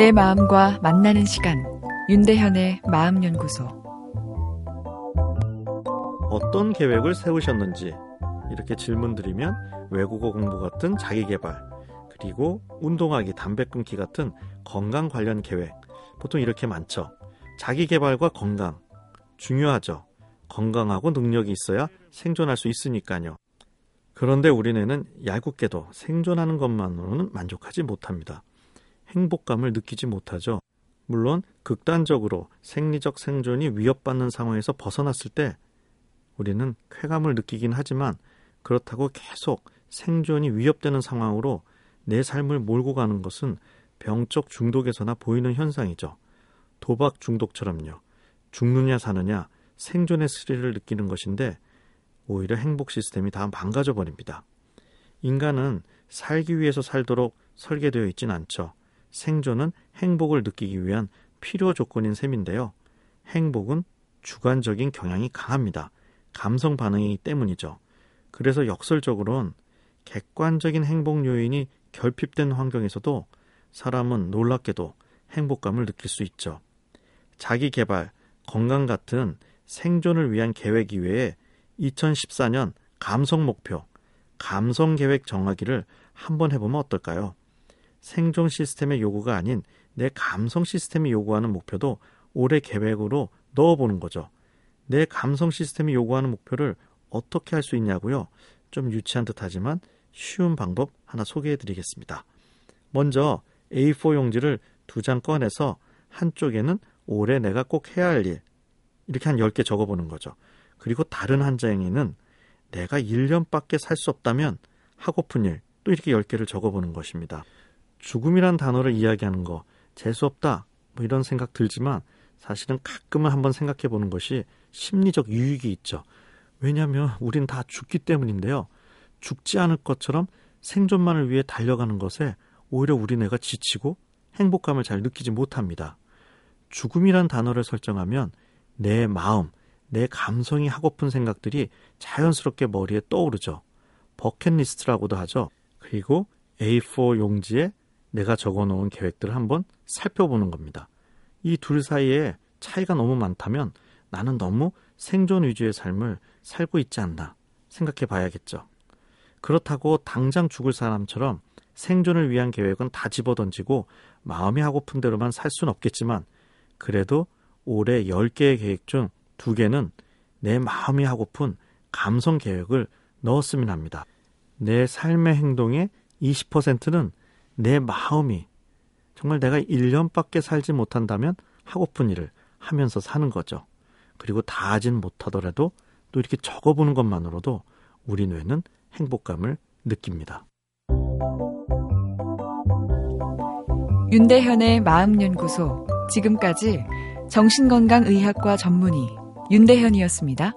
내 마음과 만나는 시간 윤대현의 마음연구소 어떤 계획을 세우셨는지 이렇게 질문 드리면 외국어 공부 같은 자기개발 그리고 운동하기, 담배 끊기 같은 건강 관련 계획 보통 이렇게 많죠. 자기개발과 건강 중요하죠. 건강하고 능력이 있어야 생존할 수 있으니까요. 그런데 우리네는 얄궂게도 생존하는 것만으로는 만족하지 못합니다. 행복감을 느끼지 못하죠. 물론 극단적으로 생리적 생존이 위협받는 상황에서 벗어났을 때 우리는 쾌감을 느끼긴 하지만 그렇다고 계속 생존이 위협되는 상황으로 내 삶을 몰고 가는 것은 병적 중독에서나 보이는 현상이죠. 도박 중독처럼요. 죽느냐 사느냐 생존의 스릴을 느끼는 것인데 오히려 행복 시스템이 다 망가져 버립니다. 인간은 살기 위해서 살도록 설계되어 있진 않죠. 생존은 행복을 느끼기 위한 필요 조건인 셈인데요. 행복은 주관적인 경향이 강합니다. 감성 반응이기 때문이죠. 그래서 역설적으로는 객관적인 행복 요인이 결핍된 환경에서도 사람은 놀랍게도 행복감을 느낄 수 있죠. 자기 개발, 건강 같은 생존을 위한 계획 이외에 2014년 감성 목표, 감성 계획 정하기를 한번 해보면 어떨까요? 생존 시스템의 요구가 아닌 내 감성 시스템이 요구하는 목표도 올해 계획으로 넣어보는 거죠. 내 감성 시스템이 요구하는 목표를 어떻게 할 수 있냐고요? 좀 유치한 듯 하지만 쉬운 방법 하나 소개해 드리겠습니다. 먼저 A4 용지를 두 장 꺼내서 한쪽에는 올해 내가 꼭 해야 할 일, 이렇게 한 10개 적어 보는 거죠. 그리고 다른 한 장에는 내가 1년밖에 살 수 없다면 하고픈 일 또 이렇게 10개를 적어 보는 것입니다. 죽음이란 단어를 이야기하는 거 재수없다 뭐 이런 생각 들지만 사실은 가끔은 한번 생각해 보는 것이 심리적 유익이 있죠. 왜냐하면 우린 다 죽기 때문인데요. 죽지 않을 것처럼 생존만을 위해 달려가는 것에 오히려 우리네가 지치고 행복감을 잘 느끼지 못합니다. 죽음이란 단어를 설정하면 내 마음, 내 감성이 하고픈 생각들이 자연스럽게 머리에 떠오르죠. 버킷리스트라고도 하죠. 그리고 A4 용지에 내가 적어 놓은 계획들을 한번 살펴보는 겁니다. 이 둘 사이에 차이가 너무 많다면 나는 너무 생존 위주의 삶을 살고 있지 않나 생각해 봐야겠죠. 그렇다고 당장 죽을 사람처럼 생존을 위한 계획은 다 집어던지고 마음이 하고픈 대로만 살 수는 없겠지만 그래도 올해 10개의 계획 중 2개는 내 마음이 하고픈 감성 계획을 넣었으면 합니다. 내 삶의 행동의 20%는 내 마음이 정말 내가 1년밖에 살지 못한다면 하고픈 일을 하면서 사는 거죠. 그리고 다 하진 못하더라도 또 이렇게 적어보는 것만으로도 우리 뇌는 행복감을 느낍니다. 윤대현의 마음연구소 지금까지 정신건강의학과 전문의 윤대현이었습니다.